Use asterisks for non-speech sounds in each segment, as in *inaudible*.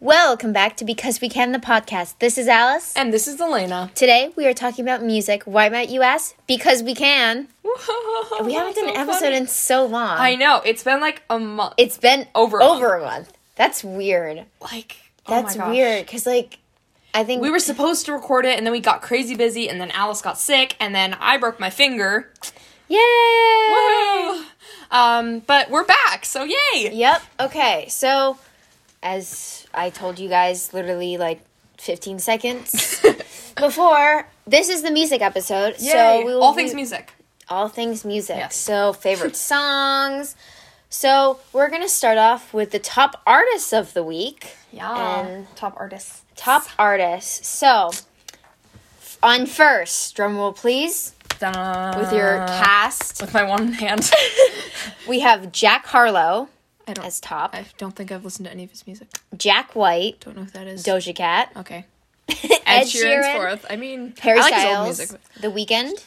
Welcome back to Because We Can, the podcast. This is Alice. And this is Elena. Today we are talking about music. Why might you ask? Because we can. We haven't done an episode in so long. I know it's been like a month. it's been Over a over a month. That's weird. like oh my That's gosh. weird because like I think We were supposed to record it, and then we got crazy busy, and then Alice got sick, and then I broke my finger. yay. Um, but we're back, so yay! Yep. Okay. So, as I told you guys, literally like 15 seconds *laughs* before, this is the music episode. Yay! So we will all things music. all things music. Yes. So favorite *laughs* songs. So we're gonna start off with the top artists of the week. Yeah. And top artists. top artists. So on first, drum roll please, with your cast. with my one hand. *laughs* We have Jack Harlow I don't. as top. I don't think I've listened to any of his music. Jack White, Don't know who that is. Doja Cat, *laughs* okay. Ed, Ed Sheeran, fourth. I mean, Harry I like Styles, music. but- The Weeknd,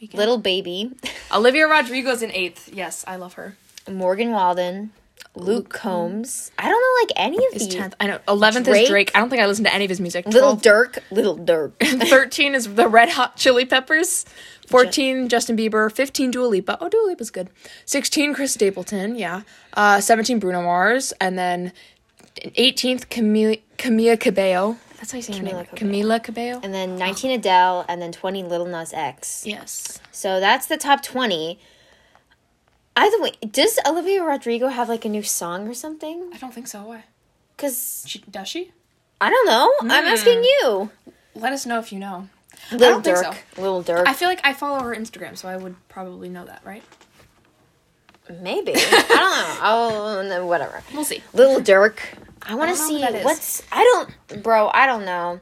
Weeknd. Little Baby, Olivia Rodrigo's in eighth. Yes, I love her. Morgan Wallen, Luke Combs. I don't know like any of Is these. tenth. I know. Eleventh is Drake. I don't think I listened to any of his music. Little Durk, Little Durk. *laughs* 13 is the Red Hot Chili Peppers. 14, Justin Bieber. 15, Dua Lipa. Oh, Dua Lipa's good. 16, Chris Stapleton. Yeah. Uh, 17, Bruno Mars. And then 18th, Camila, Camila Cabello. That's how you say her name. Camila Cabello. Camila Cabello. and then 19 Adele, and then 20 Little Nas X. yes. So that's the top 20. Either way, does Olivia Rodrigo have like a new song or something? I don't think so. Why? Because She, does she? I don't know. I'm Hmm. asking you. Let us know if you know. Little don't Durk. Little Durk. I feel like I follow her Instagram, so I would probably know that, right? Maybe. I don't know. *laughs* Oh, whatever. We'll see. Little Durk. I want to see who that is. what's. I don't. Bro, I don't know.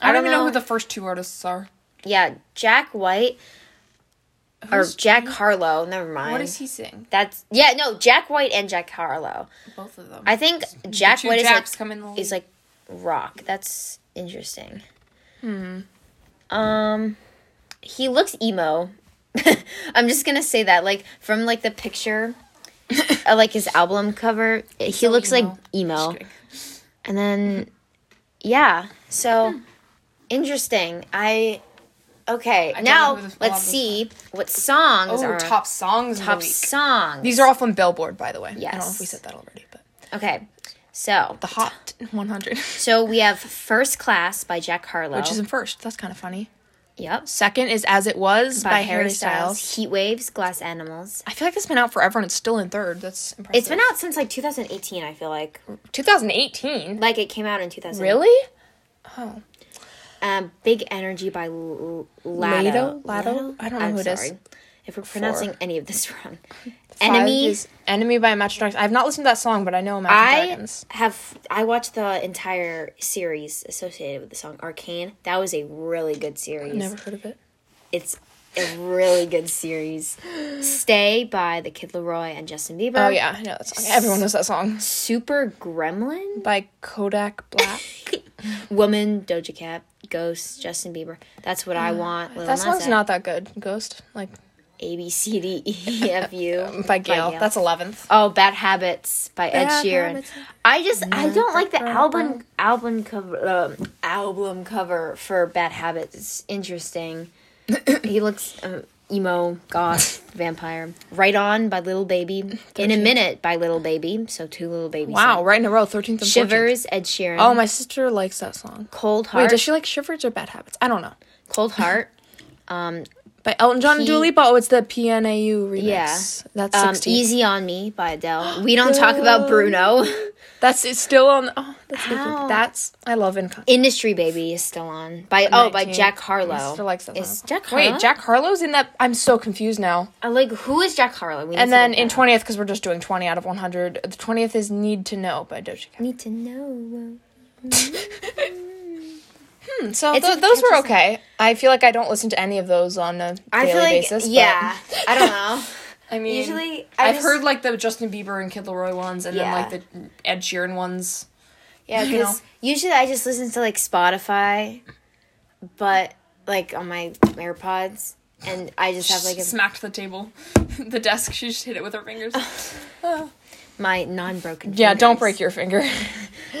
I don't even know who the first two artists are. Yeah, Jack White. Or Who's- Jack Harlow. Never mind. What does he sing? That's yeah, no, Jack White and Jack Harlow. Both of them. I think Jack White is like come in the is like rock. That's interesting. Hmm. Um, he looks emo. *laughs* I'm just gonna say that, like from like the picture, *laughs* uh, like his album cover, he So looks emo. like emo. And then, yeah. So interesting. I okay. now know who this- a lot let's see what songs Oh, are top songs top songs. These are all from Billboard, by the way. Yes, I don't know if we said that already, but okay. So the Hot 100, *laughs* so we have First Class by Jack Harlow, which is in first. That's kind of funny. yep Second is As It Was by, by, Harry Harry Styles. Styles. Heat Waves, Glass Animals. I feel like it's been out forever and it's still in third. That's impressive. It's been out since like 2018. I feel like 2018. like it came out in 2000. Really? Oh, Um, Big Energy by L- Latto. Latto? Latto? I don't know I'm who it is. sorry if we're pronouncing Four. any of this *laughs* wrong. Five Enemy. is Enemy by Imagine Dragons. I have not listened to that song, but I know Imagine I Dragons. have I watched the entire series associated with the song Arcane. That was a really good series. Never heard of it. It's a really good series. Stay by the Kid LAROI and Justin Bieber. Oh yeah, I know that song. Everyone knows that song. Super Gremlin, By Kodak Black. *laughs* Woman, Doja Cat, Ghost, Justin Bieber. That's what I want. Lil that song's not that good. Ghost, like A B C D E F U *laughs* by GAYLE. That's eleventh. oh Bad Habits by Ed Bad Sheeran. Habits. I just I don't like the album album cover um, album cover for Bad Habits. It's interesting. *coughs* he looks uh, emo goth *laughs* vampire. Right on by Little Baby. In a minute by Little Baby. So two Little Babies. Wow, right in a row, thirteenth and 14th. Shivers Ed Sheeran. Oh, my sister likes that song. Cold Heart. Wait, does she like Shivers or Bad Habits? I don't know. Cold Heart. *laughs* Um, By Elton John and He- Dua Lipa. Oh, it's the PNAU remix. yeah. that's Um, 16th. Easy on Me by Adele. We *gasps* don't talk about Bruno. *laughs* That's it's still on. Oh, that's. That's I love. Industry Baby is still on by oh by Jack Harlow. sister likes that Is. Jack Harlow? Wait, Jack Harlow's in that. I'm so confused now. Uh, like who is Jack Harlow? We And then in twentieth, because we're just doing twenty out of one hundred. The twentieth is "Need to Know" by Doja Cat. need to know. *laughs* Hmm, so It's th- a those were okay. I feel like I don't listen to any of those on a I daily feel like basis. yeah. I don't know. *laughs* I mean, Usually, I I've just- heard like the Justin Bieber and Kid LAROI ones, and Yeah. then like the Ed Sheeran ones. Yeah, because usually I just listen to like Spotify, but like on my AirPods, and I just have like a smacked the table, *laughs* the desk. She just hit it with her fingers. *laughs* Ah. My non-broken. Yeah, don't break your finger. *laughs*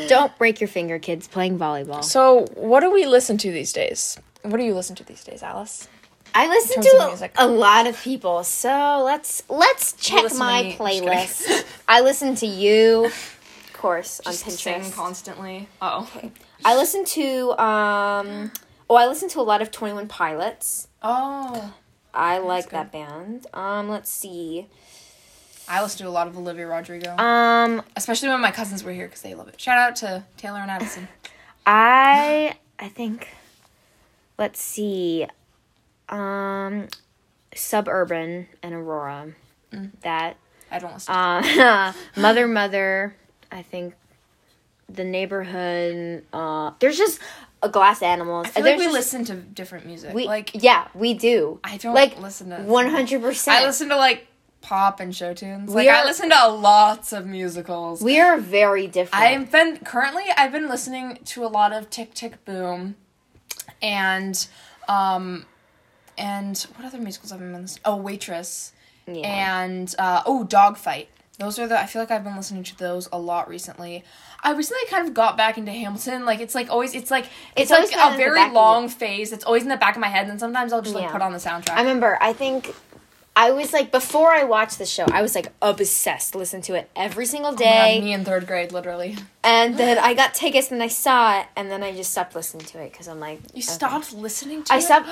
Don't break your finger, kids. Playing volleyball. so, what do we listen to these days? What do you listen to these days, Alice? I listen to a, lot of people, so let's let's check my playlist. *laughs* I listen to you, of course, on Just Pinterest. sing constantly. Oh. I listen to um, oh, I listen to a lot of Twenty One Pilots. Oh. I like good. that band. Um, let's see. I listen to a lot of Olivia Rodrigo, Um, especially when my cousins were here because they love it. Shout out to Taylor and Addison. I I think let's see. Um Suburban and Aurora. That I don't listen. uh *laughs* Mother Mother, I think the neighborhood uh there's just a glass animals. I feel there's like we just, listen to different music. we like yeah, we do. I don't like listen to 100%. I listen to like pop and show tunes. Like I listen to lots of musicals. we are very different. I've been currently I've been listening to a lot of Tick Tick Boom and um and what other musicals have I been listening? Oh, Waitress. yeah. And uh oh, Dogfight. Those are the I feel like I've been listening to those a lot recently. I recently kind of got back into Hamilton. Like it's like always it's like it's, It's like a very long phase. It's always in the back of my head and sometimes I'll just like Yeah. put on the soundtrack. I remember, I think I was like before I watched the show, I was like obsessed, listen to it every single oh Yeah, day. me in third grade, literally. and *laughs* then I got tickets and I saw it and then I just stopped listening to it cuz I'm like You okay. stopped listening to I it? I stopped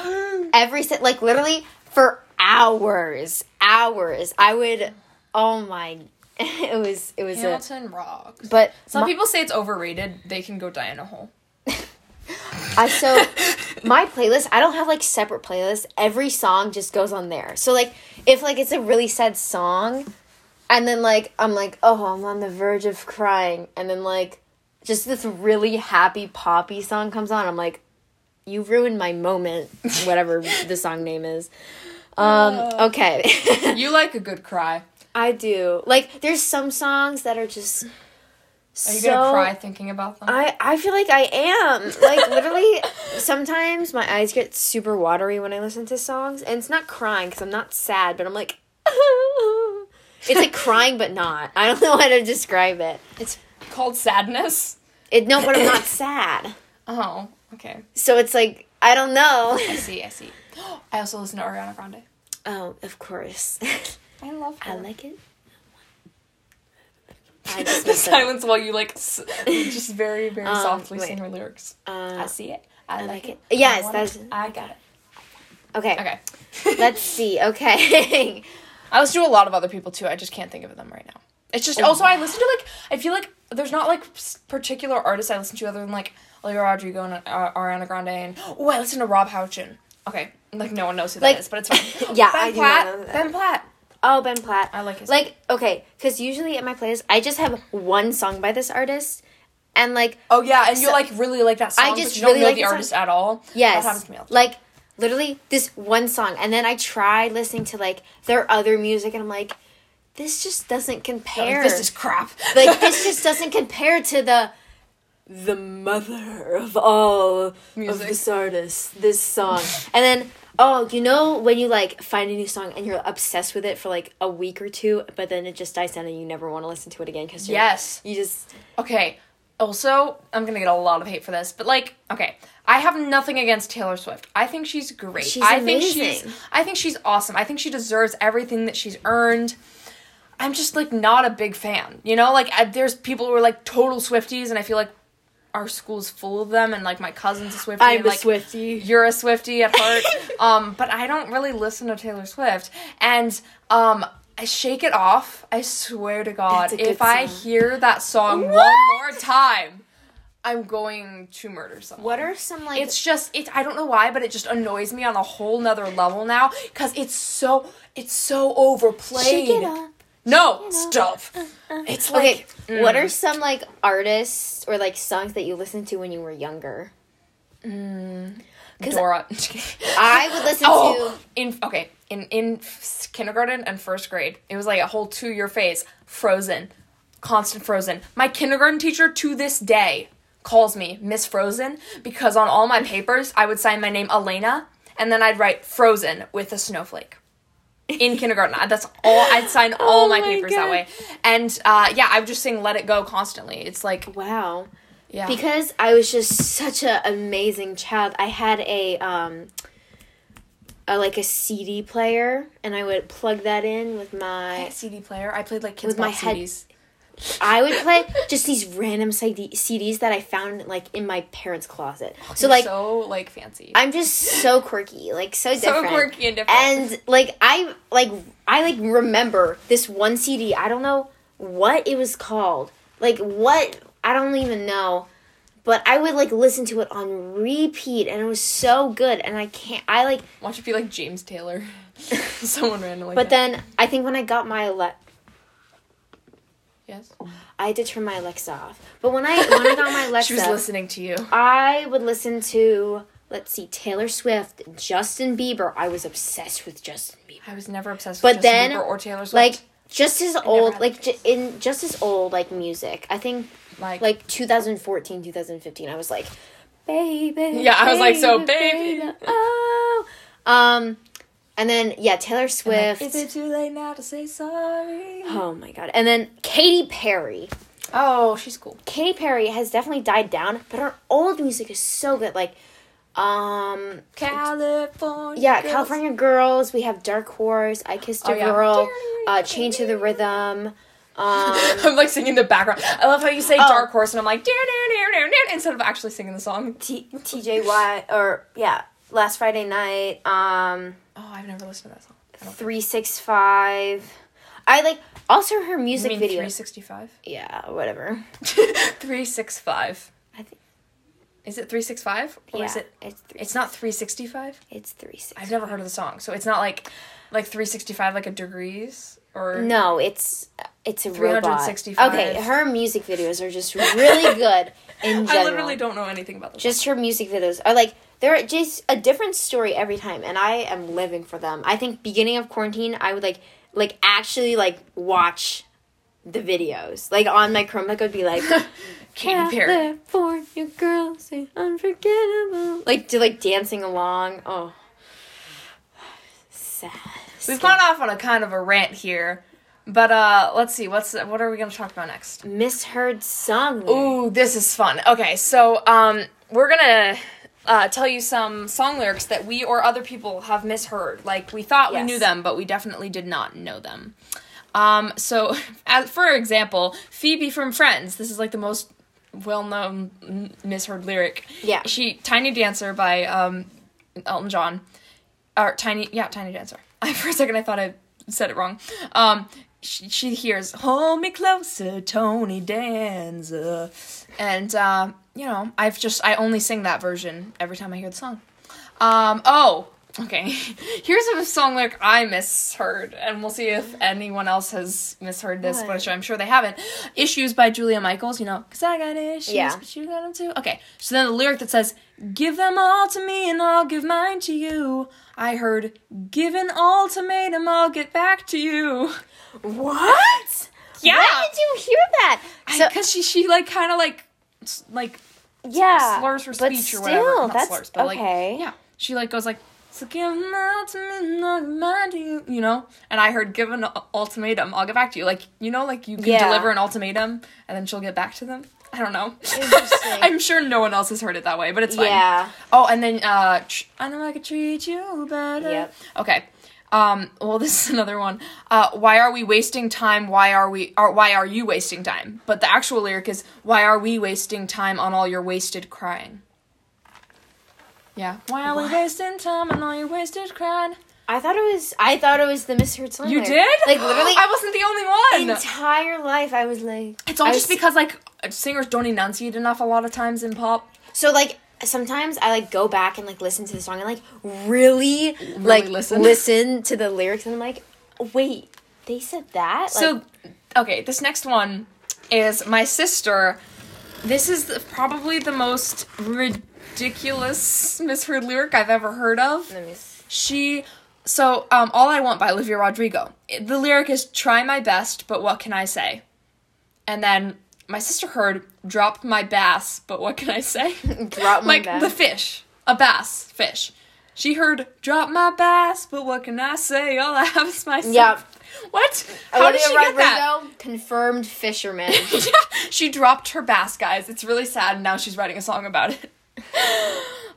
*gasps* every si- like literally for hours, hours. I would oh my *laughs* it was it was a Hamilton rocks. but Some my- people say it's overrated. They can go die in a hole. I so my playlist, I don't have like separate playlists. Every song just goes on there. So like if like it's a really sad song and then like I'm like, "Oh, I'm on the verge of crying." And then like just this really happy poppy song comes on. I'm like, "You ruined my moment." *laughs* Whatever the song name is. Um okay. You like a good cry. I do. Like there's some songs that are just Are you so gonna cry thinking about them? I, I feel like I am. Like literally *laughs* sometimes my eyes get super watery when I listen to songs and it's not crying cuz I'm not sad, but I'm like *laughs* It's like crying but not. I don't know how to describe it. it's called sadness. It no, but I'm not *coughs* sad. Oh, okay. So it's like I don't know. I see. I see. *gasps* I also listen to Ariana Grande. Oh, of course. *laughs* I love I like it. I *laughs* the silence while you like s- just very very *laughs* Um, softly wait. sing her lyrics. Uh, I see it. I, like it. Yes, I that's- it. I got it. okay. Okay. *laughs* Let's see. Okay. I listen to a lot of other people too. I just can't think of them right now. It's just also I listen to like I feel like there's not like particular artists I listen to other than like Olivia Rodrigo and uh, Ariana Grande and oh I listen to Rob Houchen. Okay, like no one knows who Like- that is, but it's fine. Yeah, ben I Platt. know that. Ben Platt. Oh, Ben Platt. I like his. Like, okay, because usually at my playlist, I just have one song by this artist, and like, Oh yeah, and you like really like that song, I but just you don't know like the the song. artist at all. yes, that happens to me. All the time. like literally this one song, and then I try listening to like their other music, and I'm like, this just doesn't compare. Like, this is crap. *laughs* like this *laughs* just doesn't compare to the the mother of all of Music. this artist this song and then oh you know when you like find a new song and you're obsessed with it for like a week or two but then it just dies down and you never want to listen to it again because yes. you just Okay. Also, I'm gonna get a lot of hate for this, but like, okay, I have nothing against Taylor Swift. I think she's great. She's I think she's. I think she's awesome. I think she deserves everything that she's earned. I'm just like not a big fan. You know, like I, there's people who are like total Swifties, and I feel like our school's full of them, and like my cousin's a Swiftie. I'm and, a like, Swiftie. You're a Swiftie at heart. *laughs* um, but I don't really listen to Taylor Swift, and um. I shake it off. I swear to God, a if I hear that song one more time, I'm going to murder someone. what are some like It's just it. I don't know why, but it just annoys me on a whole nother level now because it's so it's so overplayed. shake it up No, it stop. Uh, uh, it's okay mm. what are mm. some like artists or like songs that you listened to when you were younger mm. 'Cause Dora. *laughs* i would listen oh, in okay in in kindergarten and first grade, it was like a whole two year phase. Frozen, constant Frozen. My kindergarten teacher to this day calls me Miss Frozen because on all my papers I would sign my name Elena and then I'd write Frozen with a snowflake. In kindergarten. That's all. I'd sign *laughs* all Oh my my papers that way. And uh, yeah, I would just sing "Let It Go" constantly. It's like Wow. yeah, Because I was just such an amazing child. I had a um a, like a CD player and I would plug that in with my CD player. I played like kids With my bought head- CDs. I would play just these random CD- CDs that I found like in my parents' closet. so like so like fancy. I'm just so quirky, like so different. so quirky and different. And like I like I like remember this one CD. I don't know what it was called. Like what I don't even know. But I would like listen to it on repeat and it was so good and I can't I like Watch it be like James Taylor, *laughs* someone random like but that. then I think when I got my Ale- yes, I had to turn my Alexa off. But when I when I got my *laughs* Alexa she was listening to you. I would listen to let's see Taylor Swift, Justin Bieber. I was obsessed with Justin Bieber. I was never obsessed But with Justin then, Bieber or Taylor Swift. Like just as old, like j- in just as old like music. I think like, like 2014, 2015. I was like, baby. Yeah, I was like, so, baby. Oh, um, and then yeah, Taylor Swift. Is it too late now to say sorry? oh my god, and then Katy Perry. Oh, she's cool. Katy Perry has definitely died down, but her old music is so good. Like, um, California. yeah, girls. California Girls. We have Dark Horse. I Kissed a Oh, yeah. Girl. Uh, Chain to the Rhythm. *laughs* Um, I'm like singing the background. I love how you say Oh. dark horse, and I'm like instead of actually singing the song. T- TJY or yeah, Last Friday Night. Um, Oh, I've never listened to that song. Three six five. I like also her music mean videos. 365? Yeah, whatever. *laughs* 365. I think Is it 365 or yeah, is it? it's three. It's not 365. It's three six. I've never heard of the song, so it's not like like 365 like a degrees or No, it's it's a robot. 365. Okay, her music videos are just really good *laughs* in general. I literally don't know anything about this. Just her music videos are like they're just a different story every time, and I am living for them. I think beginning of quarantine, I would like like actually like watch the videos like on my Chromebook. Would be like *laughs* Katy Perry. California girls say unforgettable, like to like dancing along. Oh, sad. We've gone off on a kind of a rant here, but uh let's see what's what are we going to talk about next? misheard song. Ooh, this is fun. Okay, so um, we're gonna uh, tell you some song lyrics that we or other people have misheard. Like we thought we knew them, but we definitely did not know them. Um, so, *laughs* as, for example, Phoebe from Friends. This is like the most well-known m- misheard lyric. Yeah. She "Tiny Dancer" by um, Elton John. Or tiny, yeah, tiny dancer. *laughs* I for a second I thought I said it wrong. Um, she, she hears "Hold Me Closer, Tony Danza," and uh, you know I've just I only sing that version every time I hear the song. Um, oh, okay. *laughs* Here's a song lyric I misheard, and we'll see if anyone else has misheard this, What? which I'm sure they haven't. "Issues" by Julia Michaels. You know, cause I got issues, Yeah. but you got them too. Okay, so then the lyric that says "Give them all to me, and I'll give mine to you." I heard, "Give an ultimatum, I'll get back to you." What? Yeah. Where did you hear that? So Because she she like kind of like like yeah, slurs her but speech or still, whatever. Not that's slurs, but okay. like yeah, she like goes like. So give an ultimatum, I'll get back to you, you know? And I heard give an ultimatum, I'll get back to you. Like, you know, like you can Yeah. deliver an ultimatum and then she'll get back to them. I don't know. *laughs* I'm sure no one else has heard it that way, but it's fine. Yeah. Oh, and then uh I know I could treat you better. Yep. Okay. Um well *laughs* this is another one. Uh why are we wasting time? Why are we or why are you wasting time? But the actual lyric is why are we wasting time on all your wasted crying? Yeah. Why are What? we wasting time on all your wasted crying? I thought it was. I thought it was the misheard song. You lyric. did? Like literally, *gasps* I wasn't the only one. entire life I was like. it's all I just was- because like singers don't enunciate enough a lot of times in pop. So like sometimes I like go back and like listen to the song and like really, like listen. listen. to the lyrics and I'm like, wait, they said that. So, Like, okay, this next one is my sister. This is the, probably the most ridiculous misheard lyric I've ever heard of. let me s- She, so, um, All I Want by Olivia Rodrigo. The lyric is Try my best, but what can I say? And then my sister heard Drop my bass, but what can I say? *laughs* drop my like bass. the fish, a bass fish. She heard "Drop my bass," but what can I say? All I have is myself. Yep. *laughs* What? How did Olivia she get that? Confirmed fisherman. *laughs* yeah, she dropped her bass, guys. It's really sad. and Now she's writing a song about it.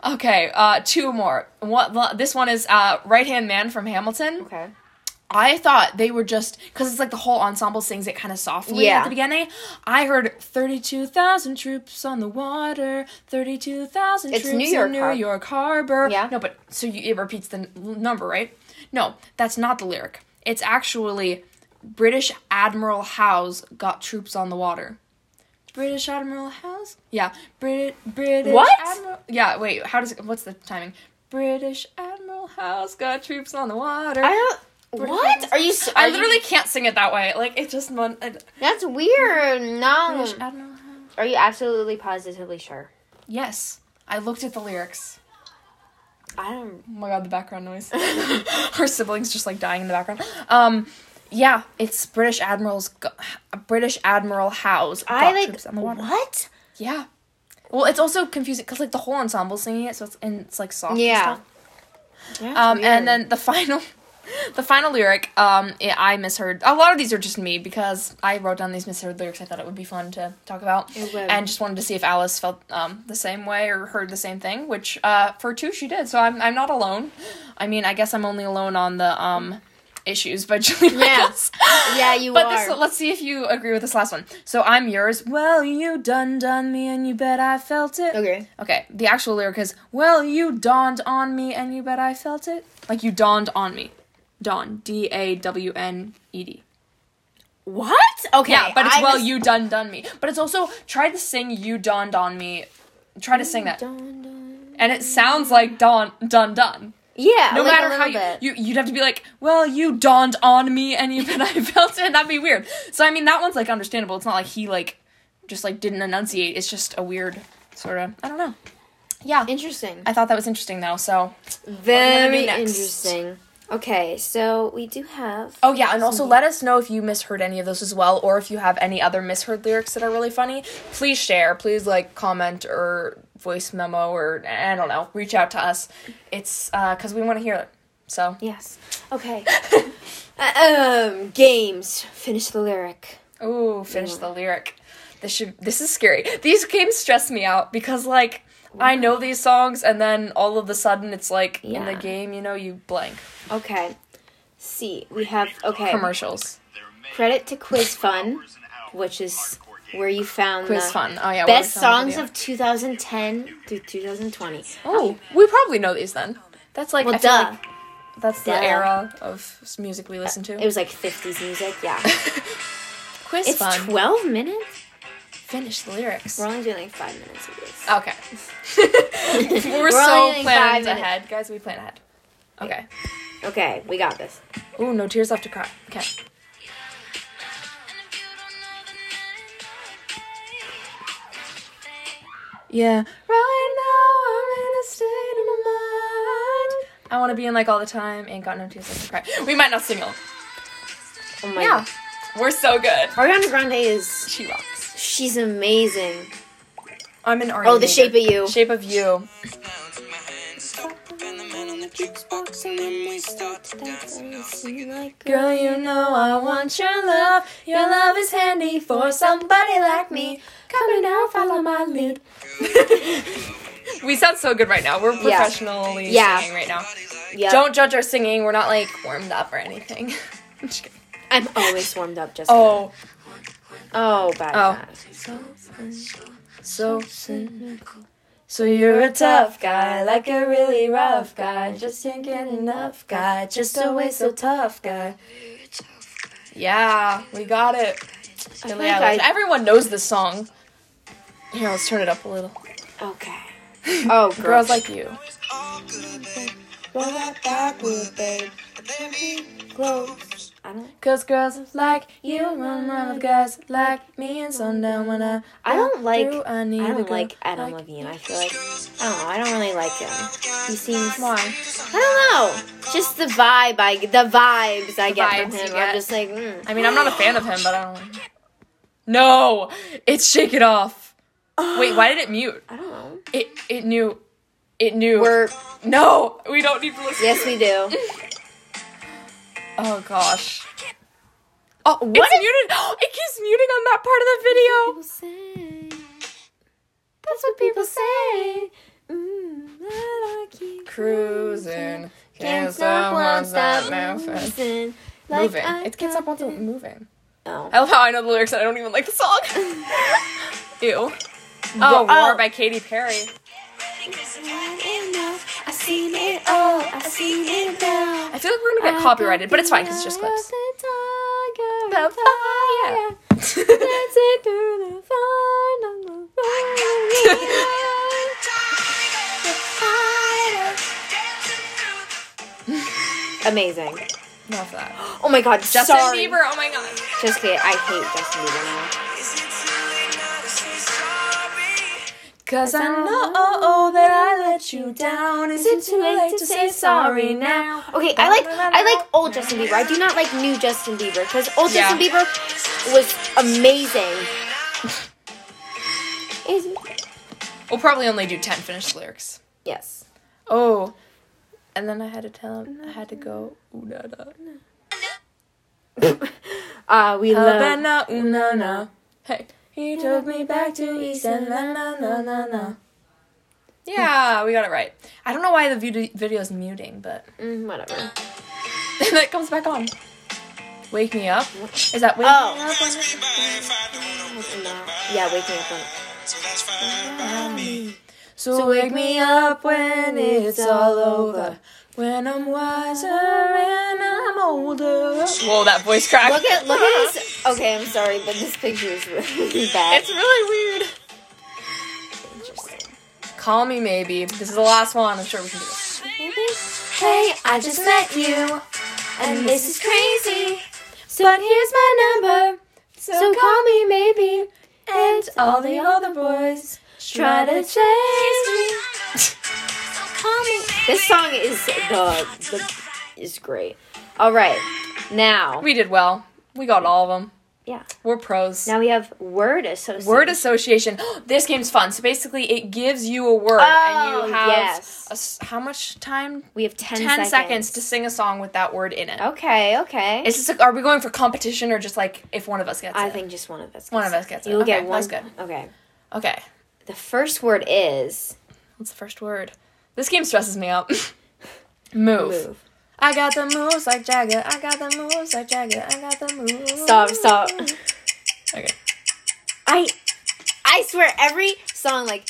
okay, uh, two more. What? This one is uh, "Right Hand Man" from Hamilton. okay. I thought they were just because it's like the whole ensemble sings it kind of softly Yeah. at the beginning. I heard thirty-two thousand troops on the water, thirty-two thousand troops New York in New Har- York Harbor. Yeah. No, but so you, it repeats the n- number, right? No, that's not the lyric. It's actually British Admiral Howe's got troops on the water. British Admiral Howe's? Yeah, Brit British What? Admiral. Yeah, wait. How does it? What's the timing? British Admiral Howe's got troops on the water. I don't. What are you? s- I are you- literally can't sing it that way. Like it just mon- That's weird. No. British Admiral Howe. Are you absolutely positively sure? Yes, I looked at the lyrics. I don't. Oh my god, the background noise. *laughs* Her siblings just like dying in the background. Um, yeah, it's British Admiral's British Admiral Howe's I like. troops on the water. What? Yeah. Well, it's also confusing because like the whole ensemble singing it, so it's and it's like soft. Yeah. And stuff. Um, weird. and then the *laughs* final, *laughs* the final lyric. Um, it, I misheard. A lot of these are just me because I wrote down these misheard lyrics. I thought it would be fun to talk about, and just wanted to see if Alice felt um the same way or heard the same thing. Which uh for two she did. So I'm I'm not alone. I mean, I guess I'm only alone on the um issues by *laughs* Julie Yeah. Yeah, you but are. This, let's see if you agree with this last one. So I'm yours. Well, you done done me, and you bet I felt it. Okay. Okay, the actual lyric is, Well, you dawned on me and you bet I felt it. Like you dawned on me. Dawn. D A W N E D. What? Okay. Yeah, but it's I well, mis- you done done me. But it's also, try to sing You Dawned on Me. Try to sing that. Dun, dun. And it sounds like dawn, done, done. Yeah. No like matter how you, bit. you, you'd have to be like, well, you dawned on me and you bet I *laughs* felt it. And that'd be weird. So, I mean, that one's like understandable. It's not like he like, just like didn't enunciate. It's just a weird sort of, I don't know. Yeah. Interesting. I thought that was interesting though, so. Very interesting. Okay, so we do have. Oh yeah, and also let us know if you misheard any of those as well, or if you have any other misheard lyrics that are really funny. Please share. Please like comment or voice memo or I don't know, reach out to us. It's because we want to hear it. So Yes. Okay. *laughs* Uh, um, games. Finish the lyric. ooh, finish the lyric. This should. This is scary. These games stress me out because like. I know these songs, and then all of a sudden it's like in the game, you know, you blank Okay. See, we have okay. commercials. Credit to Quiz Fun, which is where you found Quiz the fun. Oh yeah, best songs of 2010 through 2020. Oh, we probably know these then. That's like Well, duh. like that's the era of music we listen to. It was like 50s music. Yeah. *laughs* Quiz it's fun. 12 minutes. Finish the lyrics. We're only doing like five minutes of this. Okay. *laughs* We're, We're so planned ahead, guys. We plan ahead. Okay. Okay, we got this. Ooh, no tears left to cry. Okay. Yeah. Right now I'm in a state of my mind. I want to be in like all the time. Ain't got no tears left to cry. We might not sing them. Oh my Yeah. We're so good. Ariana Grande is She rocks. She's amazing. I'm an R. Oh, The Shape of You. Shape of you. Girl, you know I want your love. Your love is handy for somebody like me. Come now, follow my lead. *laughs* we sound so good right now. We're professionally Yeah. singing right now. Yep. Don't judge our singing. We're not like warmed up or anything. *laughs* I'm. I'm always warmed up just. Oh, Oh, bad. Oh. bad. so cynical. So you're a tough guy, like a really rough guy. Just can't get enough guy, just always so tough guy. Yeah, we got it. I Billie Eilish. I- Everyone knows this song. Here, let's turn it up a little. Okay. *laughs* Oh, girls, Girls like you. roll that backward, babe. Close. I don't. Cause girls like you run around with guys like me and sundown when I I don't like. through, I I don't like Adam like Levine. I feel like I don't know. I don't really like him. He seems. Why? I don't know. Just the vibe. I the vibes I The get vibes from him. get. I'm just like. Mm. I mean, I'm not a fan of him, but I don't. Like No, it's shake it off. Wait, why did it mute? I don't know. It it knew. It knew. We're no, we don't need to listen. yes, we do. *laughs* Oh gosh. Oh, What it's muted. *gasps* It keeps muting on that part of the video. That's what people say. Mm, that I keep Cruising, Can't stop, won't stop moving. Like Moving. It can't stop, won't stop moving. Oh. I love how I know the lyrics and I don't even like the song. *laughs* *laughs* Ew. Oh, oh. by Katy Perry. I seen it all. I seen it now. I feel like we're gonna get copyrighted, but it's fine because it's just clips. The fire. Dancing through the fire. *laughs* Amazing. Love that. *gasps* Oh my god, Justin sorry. Bieber. Oh my god. Just kidding. I hate Justin Bieber now. Cause I know that I let you down. Is it too late to say sorry now? Okay, I like I like old Justin Bieber. I do not like new Justin Bieber because old Yeah. Justin Bieber was amazing. We'll probably only do 10 finished lyrics. Yes. Oh. And then I had to tell him I had to go. Ooh, da, da. Uh, we love. Havana, ooh, na, na. Hey. He took me back to East and na na na na na. Yeah, we got it right. I don't know why the vid- video is muting, but Mm, whatever. *laughs* and then it comes back on. Wake me up. Is that wake Oh. me up? No. Yeah, waking up on. So wake me up when it's all over. When I'm wiser and I'm older. Whoa, that voice crack. Look at look at this. Uh-huh. Okay, I'm sorry, but this picture is really *laughs* bad. It's really weird. Interesting. Call me maybe. This is the last one. I'm sure we can do this. Hey, I just met you, and this is crazy. So But here's my number, so call me maybe. And all the other boys try to chase me. *laughs* so Call me. This song is the, the is great. All right, now We did well. We got all of them. yeah. We're pros. Now we have word association. Word association. *gasps* this game's fun. So basically, it gives you a word, and Oh, you have yes. a s how much time? We have ten, 10 seconds. seconds. to sing a song with that word in it. Okay, okay. Is this like, are we going for competition or just like if one of us gets it? I it? think just one of us. One of us gets it. You'll Okay, get one. that's good. Okay. Okay. The first word is What's the first word? This game stresses me out. *laughs* Move. move. I got the moves like Jagger. I got the moves like Jagger. I got the moves. Stop, stop. Okay. I I swear every song like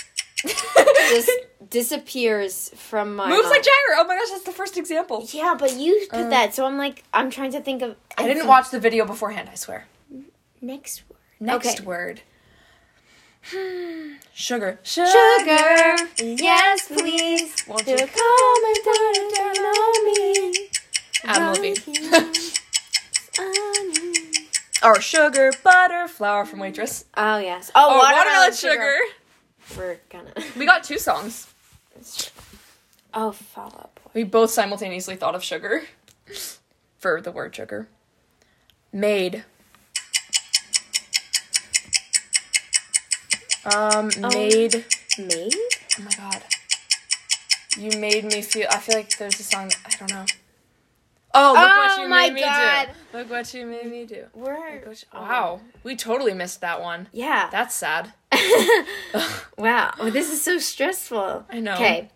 just *laughs* disappears from my Moves mind. like Jagger. Oh my gosh, that's the first example. Yeah, but you put that, um, so I'm like I'm trying to think of I didn't watch the video beforehand, I swear. next word. Next Okay. word. *sighs* Sugar. Sugar, yes please. Won't you come and turn turn on me. Ad movie. *laughs* Or sugar, butter, flour from Waitress. Oh, yes. Oh, Oh, watermelon, watermelon sugar. sugar. We're gonna. *laughs* We got two songs. Oh, Out Boy. We both simultaneously thought of sugar *laughs* for the word sugar. Made. Um, made. Made? Oh my god. You made me feel. I feel like there's a song. I don't know. Oh, look what Oh you my made me do. Look what you made me do. We're what you- Wow, we totally missed that one. Yeah. That's sad. *laughs* wow. Oh, this is so stressful. I know. Okay.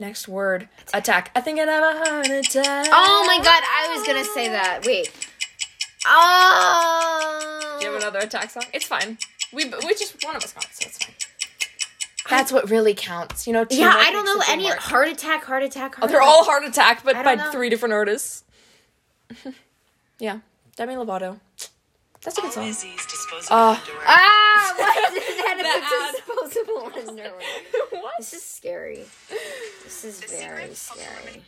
Next word. Attack. I think I have a heart attack. Oh my god, I was gonna say that. Wait. Oh. Do you have another attack song? It's fine. We we just one of us got it, so it's fine. That's what really counts, you know. Yeah, I don't know any work. heart attack, heart attack, heart Oh, they're attack. all heart attack, but by know. three different artists. *laughs* yeah, Demi Lovato. That's a good song. Uh, Ah, what *laughs* did that The disposable *laughs* underwear? what? This is scary. This is very scary.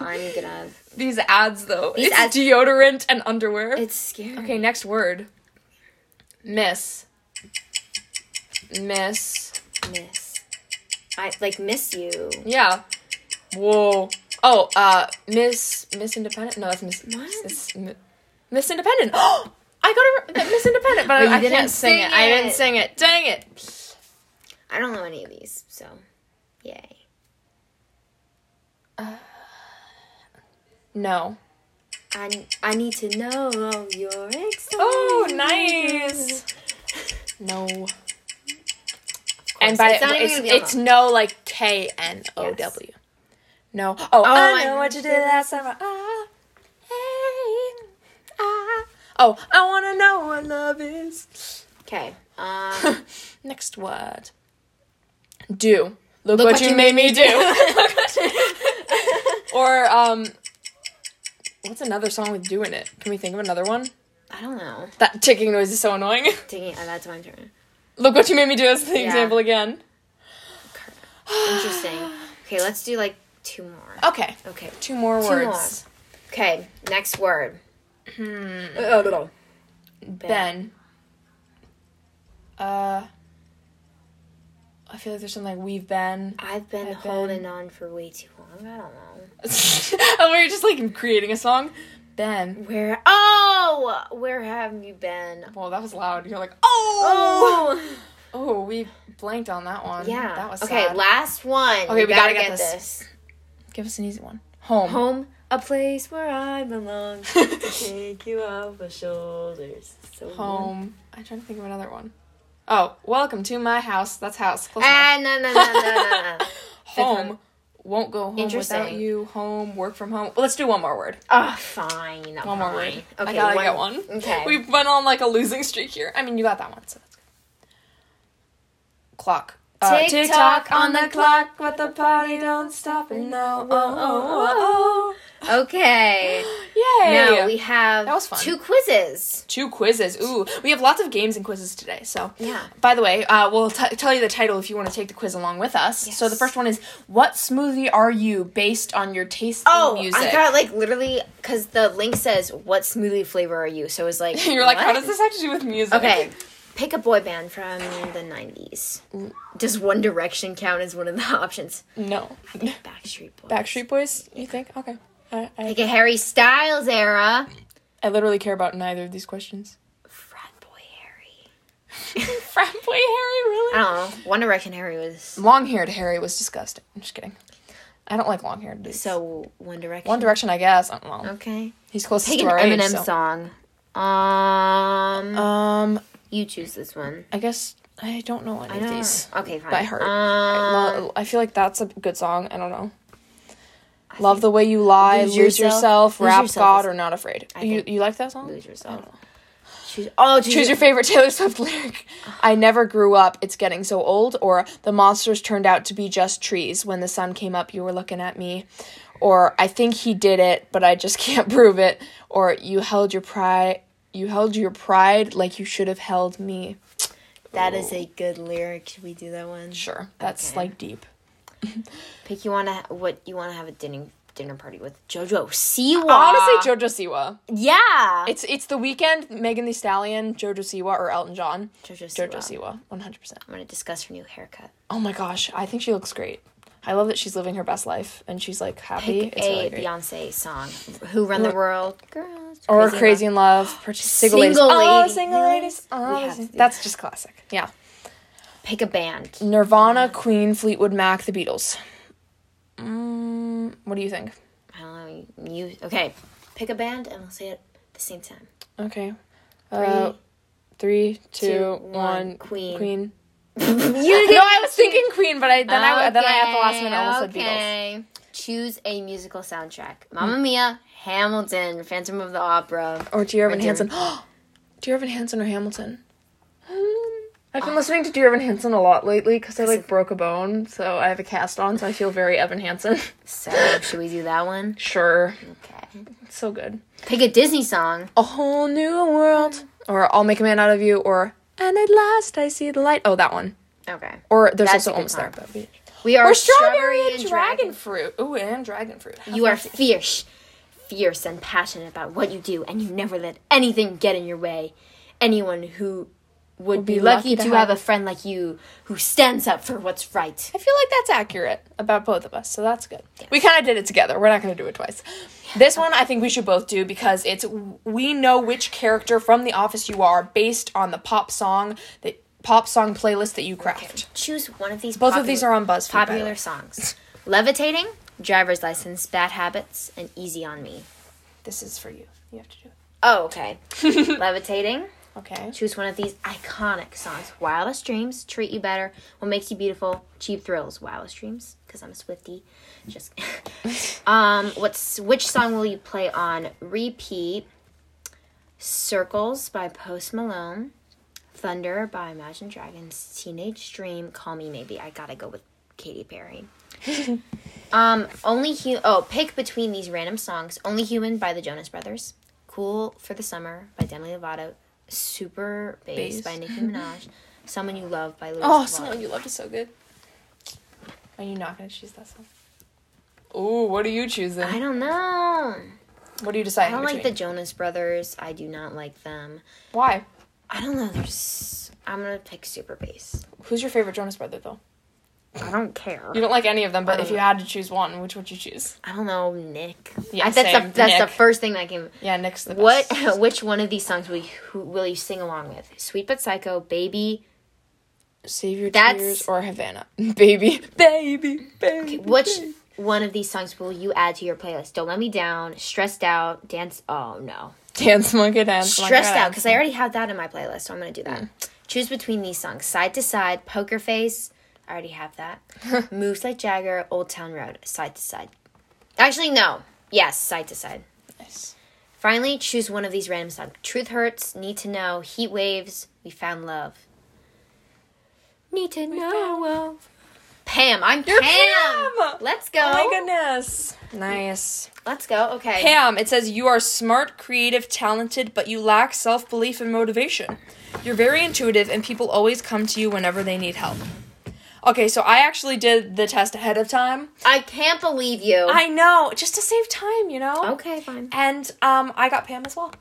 I'm gonna. These ads though. These it's ads- deodorant and underwear. It's scary. okay, next word. Miss. Miss. Miss. I like miss you. Yeah. Whoa. Oh, uh, Miss Miss Independent. No, that's Miss. Miss, Miss Independent. Oh, *gasps* I got a Miss Independent, but I, I can't sing, sing it. it. I didn't sing it. Dang it! I don't know any of these, so yay. Uh, no. I, I need to know your excitement. Oh, nice. *laughs* No. And by it's even it's gonna be on it's no like K N O W. No. Oh, I I know what you did last summer. Ah, hey, ah. Oh, I want to know what love is. Okay. *laughs* Um, Next word. Do. Look, what, you made, me do. *laughs* or um what's another song with do in it? Can we think of another one? I don't know. That ticking noise is so annoying. *laughs* Taking, uh, that's my turn. Look what you made me do as the Yeah. example again. Interesting. Okay, let's do like two more. Okay. Okay. Two more Two words. Okay, next word. Hmm. Uh, Ben. Uh I feel like there's something like we've been. I've been I've been- holding on for way too long. I don't know. *laughs* oh, we're just like creating a song. Ben. Where? Oh, where have you been? Well, that was loud. You're like, oh, Oh, oh, we blanked on that one. yeah. that was okay. sad. Last one. Okay, You we gotta get this. Give us an easy one. Home. Home, a place where I belong. *laughs* to take you off my shoulders. So Home. I'm trying to think of another one. Oh, welcome to my house. That's house. Close enough. Ah, no, no, no, no, no, no. *laughs* home. Won't go home without you. Home. Work from home. Well, let's do one more word. Oh, fine. One more word. fine. I gotta get one. Okay. We've been on like a losing streak here. I mean, you got that one, so that's good. Clock. Uh, Tick tock on the clock, but the party don't stop. And no, oh, uh, oh, uh, oh, uh, Okay. Yay! Now we have That was fun. two quizzes. Two quizzes. Ooh, we have lots of games and quizzes today. So, Yeah. By the way, uh, we'll t- tell you the title if you want to take the quiz along with us. So the first one is, "What smoothie are you?" Based on your taste Oh, in music. I got like literally because the link says, "What smoothie flavor are you?" So it was like, *laughs* You're like, how does this have to do with music? Okay, pick a boy band from the '90s. Does One Direction count as one of the *laughs* options? No. Backstreet Boys. Backstreet Boys. You think? Okay. I, I, Pick a Harry Styles era. I literally care about neither of these questions. Frat boy Harry. *laughs* Frat boy Harry, really? I don't know. One Direction Harry was Long haired Harry was disgusting. I'm just kidding. I don't like long haired dudes. so One Direction. One Direction, I guess. I don't know. Okay. He's close to an our age. Eminem so. song. Um, Um, you choose this one. I guess I don't know any I of these. Okay, fine. by heart. Um, Lo- I feel like that's a good song. I don't know. Love the way you lie, Lose lose, Yourself. yourself, Lose rap Yourself God, or not afraid. You you like that song? lose yourself. Oh. Choose, oh, choose, Choose your favorite Taylor Swift lyric. I never grew up. It's getting so old. Or the monsters turned out to be just trees. When the sun came up, you were looking at me. Or I think he did it, but I just *laughs* can't prove it. Or you held your pride. You held your pride like you should have held me. That is a good lyric. Should we do that one? Sure, that's Okay. like deep. *laughs* Pick you want to what you want to have a dinner dinner party with JoJo Siwa. Honestly, Jojo Siwa. yeah, It's it's the weekend. Megan Thee Stallion, Jojo Siwa, or Elton John. JoJo Siwa. Jojo Siwa, one hundred percent. I'm gonna discuss her new haircut. Oh my gosh, I think she looks great. I love that she's living her best life and she's like happy. Pick it's a really. Beyonce song. Who Run the World? Girls. or Crazy Crazy Love. in Love, purchase single, ladies. Single Oh, single ladies. Oh, have to do that's just classic. Yeah. Pick a band. Nirvana, Queen, Fleetwood Mac, The Beatles. Mm, what do you think? I don't know. You okay? Pick a band and we'll say it at the same time. Okay. Uh, three, two, two, one. one. Queen. Queen. *laughs* you *laughs* No, I was thinking Queen, but I then I then I at the last minute almost said Beatles. okay. Choose a musical soundtrack. Mamma Mia, Hamilton, Phantom of the Opera. Or Dear Evan. Hansen. *gasps* Dear Evan Hansen or Hamilton? I've been listening to Dear Evan Hansen a lot lately because I like broke a bone, so I have a cast on, so I feel very Evan Hansen. *laughs* So, should we do that one? sure, Okay. it's so good. Pick a Disney song. A whole new world, or I'll make a man out of you, or and at last I see the light. Oh, that one. Okay. Or there's That's also almost song. there, but We are or strawberry and dragon fruit. Ooh, and dragon fruit. How You are fierce, fierce and passionate about what you do, and you never let anything get in your way. Anyone who would be, be lucky, lucky to, to have, have- a friend like you who stands up for what's right. I feel like that's accurate about both of us, so that's good. We kind of did it together. We're not going to do it twice. This one I think we should both do because it's we know which character from The Office you are based on the pop song that pop song playlist that you craft. Choose one of these. Both of these are on BuzzFeed, Popular songs: "Levitating," driver's license, bad habits, and easy on me. This is for you. You have to do it. Oh, okay. *laughs* Levitating. Okay. Choose one of these iconic songs. Wildest Dreams, Treat You Better, What Makes You Beautiful, Cheap Thrills, Wildest Dreams, because I'm a Swiftie. Just *laughs* um what's which song will you play on repeat? Circles by Post Malone, Thunder by Imagine Dragons, Teenage Dream, Call Me Maybe. I gotta go with Katy Perry. *laughs* um, only hu- oh, pick between these random songs. Only Human by the Jonas Brothers, Cool for the Summer by Demi Lovato, Super Bass, Bass. by Nicki Minaj, Someone You Love by Louis Oh, Vuitton. someone you loved is so good. Are you not gonna choose that song? Ooh, what are you choosing? I don't know. What do you decide? I don't like the Jonas Brothers. I do not like them. Why? I don't know. There's. I'm gonna pick Super Bass. Who's your favorite Jonas Brother though? I don't care. You don't like any of them, but if um, you had to choose one, which would you choose? I don't know Nick. Yeah, I- that's same. the that's the first thing that came. Yeah, Nick's the What? best. *laughs* Which one of these songs will you, who, will you sing along with? Sweet but Psycho, Baby. Save your That's- tears or Havana, *laughs* baby, baby, baby. Which one of these songs will you add to your playlist? Don't let me down. Stressed out. Dance. Oh no. dance monkey dance? monkey Stressed out dance. because I already have that in my playlist, so I'm gonna do that. Mm. Choose between these songs: Side to Side, Poker Face. I already have that. *laughs* Moves like Jagger, Old Town Road, Side to Side. Actually, no. Yes, Side to Side. Nice. Finally, choose one of these random songs: Truth Hurts, Need to Know, Heat Waves, We Found Love. Need to know. Pam, I'm You're Pam. Pam! Let's go. Oh my goodness. Nice. Let's go. Okay. Pam, it says you are smart, creative, talented, but you lack self belief and motivation. You're very intuitive, and people always come to you whenever they need help. Okay, so I actually did the test ahead of time. I can't believe you. I know, just to save time, you know? okay, fine. And um, I got Pam as well.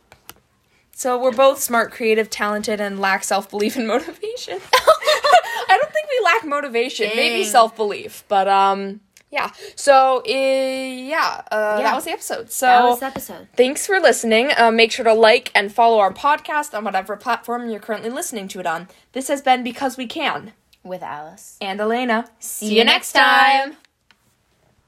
So we're both smart, creative, talented, and lack self belief and *laughs* motivation. I don't think we lack motivation, maybe self belief, but um, yeah. So uh, yeah, uh, Yeah. that was the episode. So That was the episode. thanks for listening. Uh, make sure to like and follow our podcast on whatever platform you're currently listening to it on. This has been because we can With Alice. and Elena. See you next time.